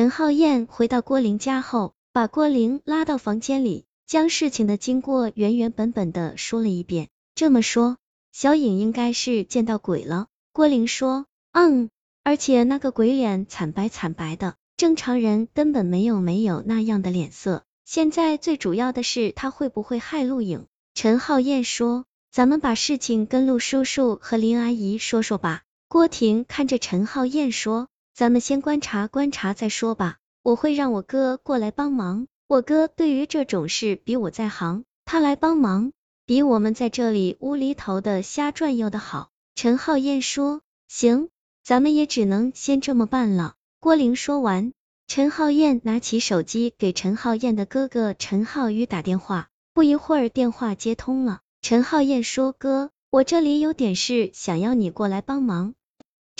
陈浩燕回到郭玲家后，把郭玲拉到房间里，将事情的经过原原本本的说了一遍。这么说，小颖应该是见到鬼了。郭玲说，嗯，而且那个鬼脸惨白惨白的，正常人根本没有没有那样的脸色。现在最主要的是他会不会害陆颖？陈浩燕说，咱们把事情跟陆叔叔和林阿姨说说吧。郭婷看着陈浩燕说，咱们先观察观察再说吧。我会让我哥过来帮忙，我哥对于这种事比我在行，他来帮忙比我们在这里无厘头的瞎转悠的好。陈浩燕说，行，咱们也只能先这么办了。郭玲说完。陈浩燕拿起手机给陈浩燕的哥哥陈浩宇打电话，不一会儿电话接通了。陈浩燕说：“哥，我这里有点事，想要你过来帮忙。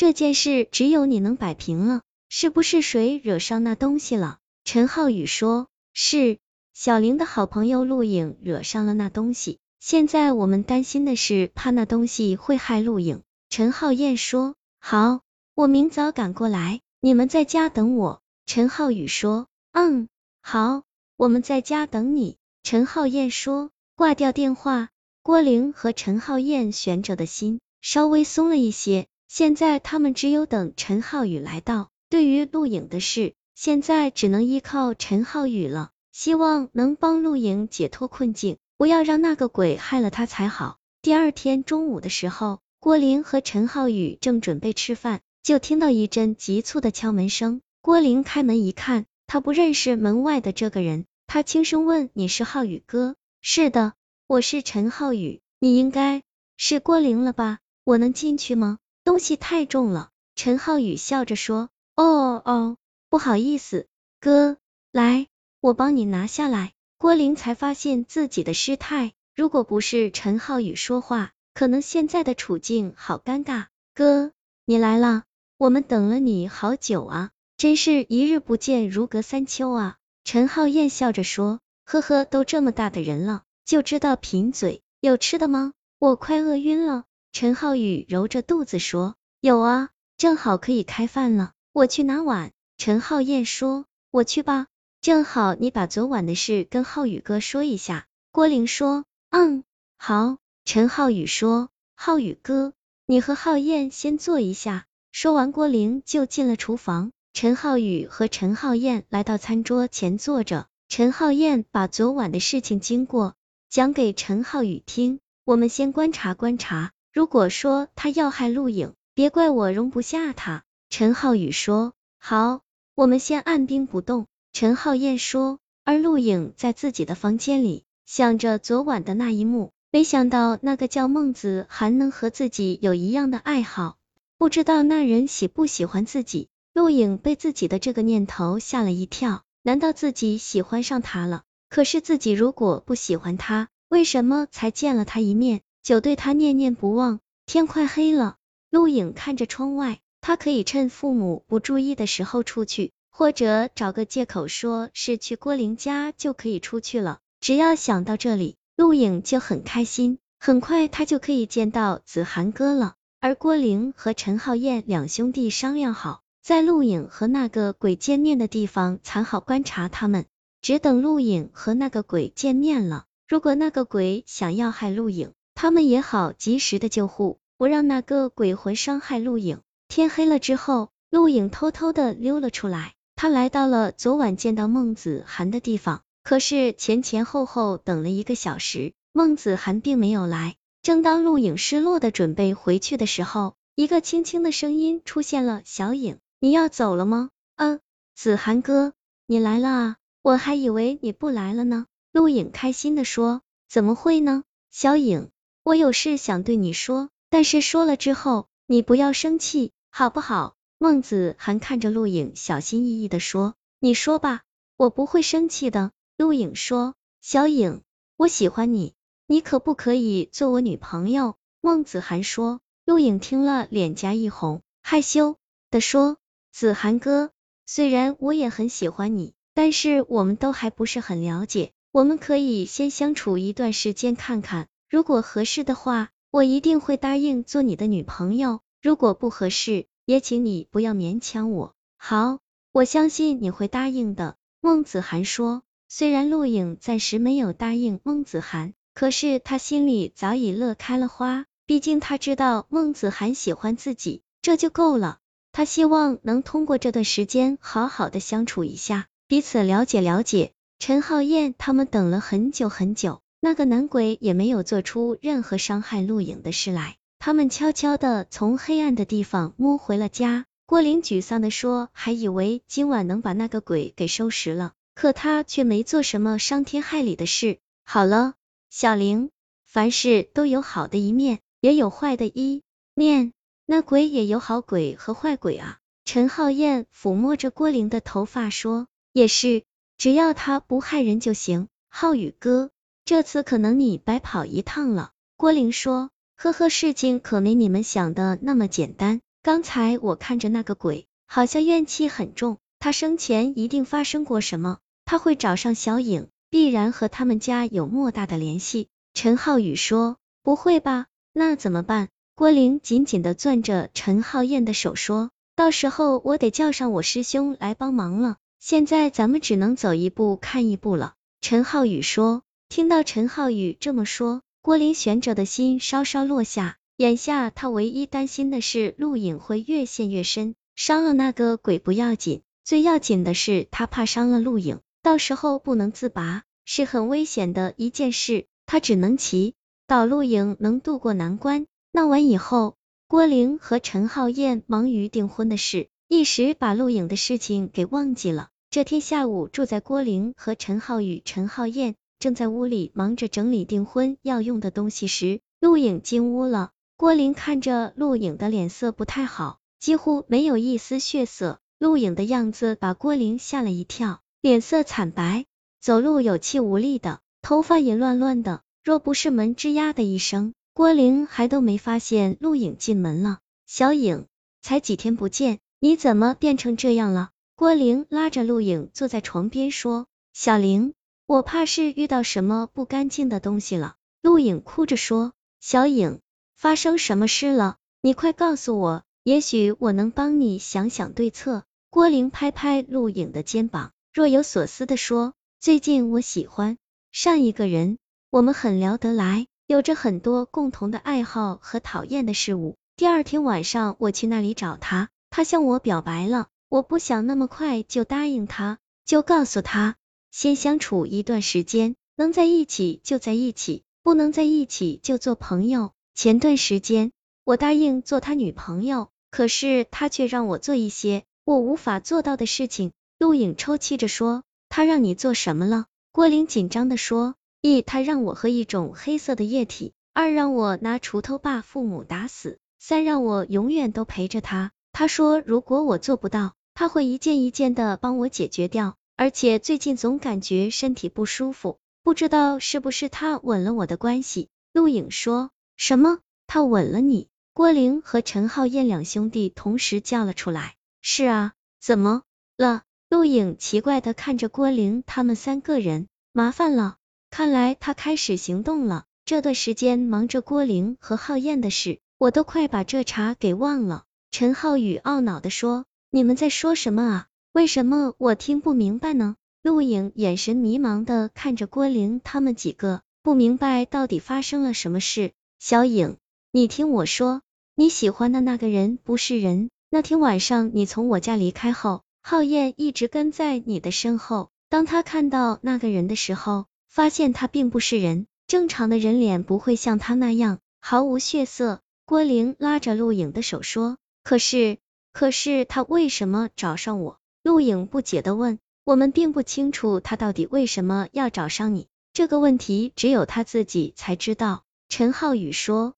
这件事只有你能摆平了，是不是谁惹上那东西了？”陈浩宇说：“是，小玲的好朋友陆颖惹上了那东西。现在我们担心的是，怕那东西会害陆颖。”陈浩燕说：“好，我明早赶过来，你们在家等我。”陈浩宇说：“嗯，好，我们在家等你。”陈浩燕说。挂掉电话，郭玲和陈浩燕悬着的心稍微松了一些。现在他们只有等陈浩宇来到。对于陆影的事，现在只能依靠陈浩宇了。希望能帮陆影解脱困境，不要让那个鬼害了他才好。第二天中午的时候，郭玲和陈浩宇正准备吃饭，就听到一阵急促的敲门声。郭玲开门一看，他不认识门外的这个人，他轻声问：“你是浩宇哥？”“是的，我是陈浩宇，你应该是郭玲了吧？我能进去吗？东西太重了。”陈浩宇笑着说：“哦哦，不好意思，哥，来，我帮你拿下来。”郭玲才发现自己的失态，如果不是陈浩宇说话，可能现在的处境好尴尬。哥，你来了，我们等了你好久啊。真是一日不见如隔三秋啊！陈浩燕笑着说，呵呵，都这么大的人了，就知道贫嘴。有吃的吗？我快饿晕了。陈浩宇揉着肚子说，有啊，正好可以开饭了，我去拿碗。陈浩燕说，我去吧，正好你把昨晚的事跟浩宇哥说一下。郭玲说，嗯，好。陈浩宇说，浩宇哥，你和浩燕先坐一下。说完，郭玲就进了厨房。陈浩宇和陈浩燕来到餐桌前坐着，陈浩燕把昨晚的事情经过讲给陈浩宇听。我们先观察观察，如果说他要害陆影，别怪我容不下他。陈浩宇说，好，我们先按兵不动。陈浩燕说，而陆影在自己的房间里想着昨晚的那一幕，没想到那个叫孟子涵能和自己有一样的爱好，不知道那人喜不喜欢自己。陆影被自己的这个念头吓了一跳，难道自己喜欢上他了？可是自己如果不喜欢他，为什么才见了他一面就对他念念不忘？天快黑了，陆影看着窗外，他可以趁父母不注意的时候出去，或者找个借口说是去郭玲家就可以出去了。只要想到这里，陆影就很开心。很快他就可以见到子涵哥了。而郭玲和陈浩燕两兄弟商量好。在陆影和那个鬼见面的地方藏好观察他们，只等陆影和那个鬼见面了。如果那个鬼想要害陆影，他们也好及时的救护，不让那个鬼魂伤害陆影。天黑了之后，陆影偷偷的溜了出来，他来到了昨晚见到孟子涵的地方。可是前前后后等了一个小时，孟子涵并没有来。正当陆影失落的准备回去的时候，一个轻轻的声音出现了：“小影。”你要走了吗？嗯，子涵哥，你来了啊！我还以为你不来了呢。陆影开心的说。怎么会呢？小影，我有事想对你说，但是说了之后，你不要生气，好不好？孟子涵看着陆影，小心翼翼的说。你说吧，我不会生气的。陆影说。小影，我喜欢你，你可不可以做我女朋友？孟子涵说。陆影听了，脸颊一红，害羞的说。子涵哥，虽然我也很喜欢你，但是我们都还不是很了解，我们可以先相处一段时间看看，如果合适的话，我一定会答应做你的女朋友，如果不合适，也请你不要勉强我。好，我相信你会答应的。孟子涵说。虽然陆影暂时没有答应孟子涵，可是他心里早已乐开了花。毕竟他知道孟子涵喜欢自己，这就够了。他希望能通过这段时间好好的相处一下，彼此了解了解。陈浩燕他们等了很久很久，那个男鬼也没有做出任何伤害陆影的事来。他们悄悄的从黑暗的地方摸回了家。郭玲沮丧的说：“还以为今晚能把那个鬼给收拾了。”可他却没做什么伤天害理的事。好了，小玲，凡事都有好的一面，也有坏的一面。那鬼也有好鬼和坏鬼啊。陈浩燕抚摸着郭玲的头发说：“也是，只要他不害人就行。”浩宇哥，这次可能你白跑一趟了。郭玲说：“呵呵，事情可没你们想的那么简单。刚才我看着那个鬼，好像怨气很重，他生前一定发生过什么。”他会找上小影，必然和他们家有莫大的联系。陈浩宇说：“不会吧？那怎么办？”郭玲紧紧的攥着陈浩燕的手说：“到时候我得叫上我师兄来帮忙了。现在咱们只能走一步看一步了。”陈浩宇说。听到陈浩宇这么说，郭玲悬着的心稍稍落下。眼下他唯一担心的是陆影会越陷越深，伤了那个鬼不要紧，最要紧的是他怕伤了陆影。到时候不能自拔，是很危险的一件事。他只能祈祷陆影能渡过难关。闹完以后，郭玲和陈浩燕忙于订婚的事，一时把陆影的事情给忘记了。这天下午，住在郭玲和陈浩宇、陈浩燕正在屋里忙着整理订婚要用的东西时，陆影进屋了。郭玲看着陆影的脸色不太好，几乎没有一丝血色。陆影的样子把郭玲吓了一跳。脸色惨白，走路有气无力的，头发也乱乱的。若不是门吱呀的一声，郭玲还都没发现陆影进门了。小影，才几天不见，你怎么变成这样了？郭玲拉着陆影坐在床边说：“小玲，我怕是遇到什么不干净的东西了。”陆影哭着说：“小影，发生什么事了？你快告诉我，也许我能帮你想想对策。”郭玲拍拍陆影的肩膀。若有所思的说，最近我喜欢上一个人，我们很聊得来，有着很多共同的爱好和讨厌的事物。第二天晚上我去那里找他，他向我表白了，我不想那么快就答应他，就告诉他，先相处一段时间，能在一起就在一起，不能在一起就做朋友。前段时间我答应做他女朋友，可是他却让我做一些我无法做到的事情。陆影抽泣着说：“他让你做什么了？”郭玲紧张的说：“一，他让我喝一种黑色的液体；二，让我拿锄头把父母打死；三，让我永远都陪着他。他说，如果我做不到，他会一件一件的帮我解决掉。而且最近总感觉身体不舒服，不知道是不是他吻了我的关系。”陆影说：“什么？他吻了你？”郭玲和陈浩燕两兄弟同时叫了出来：“是啊，怎么了？”陆影奇怪的看着郭玲他们三个人，麻烦了，看来他开始行动了。这段时间忙着郭玲和浩燕的事，我都快把这茬给忘了。陈浩宇懊恼的说：“你们在说什么啊？为什么我听不明白呢？”陆影眼神迷茫的看着郭玲他们几个，不明白到底发生了什么事。小影，你听我说，你喜欢的那个人不是人。那天晚上你从我家离开后。浩燕一直跟在你的身后，当他看到那个人的时候，发现他并不是人，正常的人脸不会像他那样毫无血色。郭玲拉着陆影的手说：“可是，可是他为什么找上我？”陆影不解的问：“我们并不清楚他到底为什么要找上你，这个问题只有他自己才知道。”陈浩宇说。